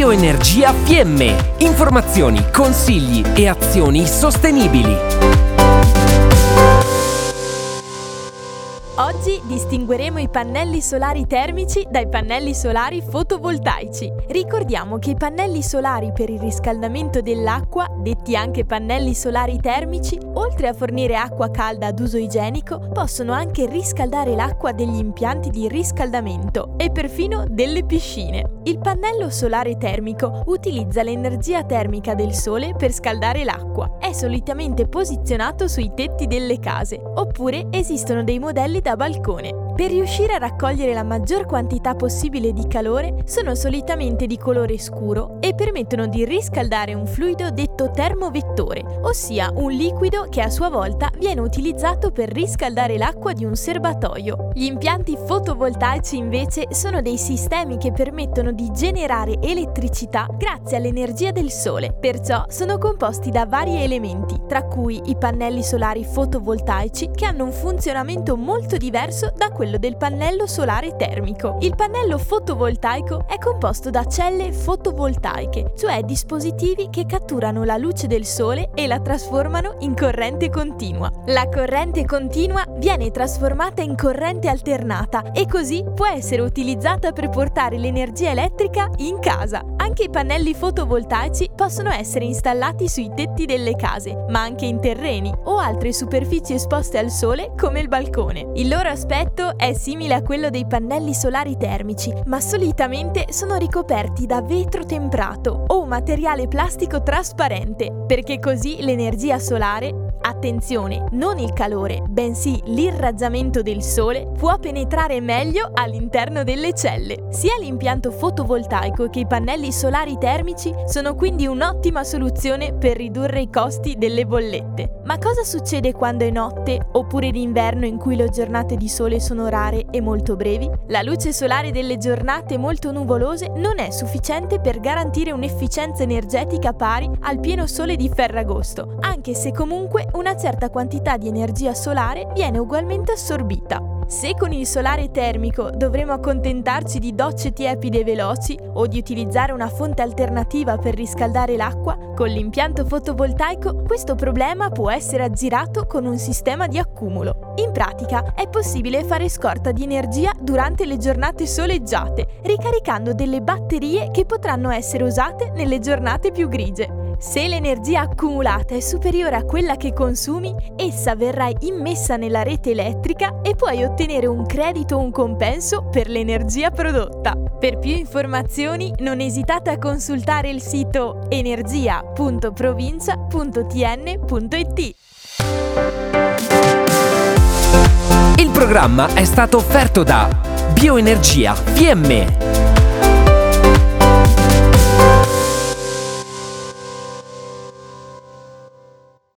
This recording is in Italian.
Bioenergia Fiemme. Informazioni, consigli e azioni sostenibili. Oggi distingueremo i pannelli solari termici dai pannelli solari fotovoltaici. Ricordiamo che i pannelli solari per il riscaldamento dell'acqua, detti anche pannelli solari termici, oltre a fornire acqua calda ad uso igienico, possono anche riscaldare l'acqua degli impianti di riscaldamento e perfino delle piscine. Il pannello solare termico utilizza l'energia termica del sole per scaldare l'acqua. È solitamente posizionato sui tetti delle case, oppure esistono dei modelli da balcone. Per riuscire a raccogliere la maggior quantità possibile di calore, sono solitamente di colore scuro e permettono di riscaldare un fluido detto termovettore, ossia un liquido che a sua volta viene utilizzato per riscaldare l'acqua di un serbatoio. Gli impianti fotovoltaici invece sono dei sistemi che permettono di generare elettricità grazie all'energia del sole, perciò sono composti da vari elementi, tra cui i pannelli solari fotovoltaici che hanno un funzionamento molto diverso da quello del pannello solare termico. Il pannello fotovoltaico è composto da celle fotovoltaiche, cioè dispositivi che catturano la luce del sole e la trasformano in corrente continua. La corrente continua viene trasformata in corrente alternata e così può essere utilizzata per portare l'energia elettrica in casa. Anche i pannelli fotovoltaici possono essere installati sui tetti delle case, ma anche in terreni o altre superfici esposte al sole come il balcone. Il loro aspetto è simile a quello dei pannelli solari termici, ma solitamente sono ricoperti da vetro temprato o materiale plastico trasparente, perché così l'energia solare Attenzione, non il calore, bensì l'irraggiamento del sole può penetrare meglio all'interno delle celle. Sia l'impianto fotovoltaico che i pannelli solari termici sono quindi un'ottima soluzione per ridurre i costi delle bollette. Ma cosa succede quando è notte oppure d'inverno in cui le giornate di sole sono rare e molto brevi? La luce solare delle giornate molto nuvolose non è sufficiente per garantire un'efficienza energetica pari al pieno sole di Ferragosto, anche se comunque una certa quantità di energia solare viene ugualmente assorbita. Se con il solare termico dovremo accontentarci di docce tiepide e veloci o di utilizzare una fonte alternativa per riscaldare l'acqua, con l'impianto fotovoltaico questo problema può essere aggirato con un sistema di accumulo. In pratica è possibile fare scorta di energia durante le giornate soleggiate, ricaricando delle batterie che potranno essere usate nelle giornate più grigie. Se l'energia accumulata è superiore a quella che consumi, essa verrà immessa nella rete elettrica e puoi ottenere un credito o un compenso per l'energia prodotta. Per più informazioni non esitate a consultare il sito energia.provincia.tn.it. Il programma è stato offerto da Bioenergia Fiemme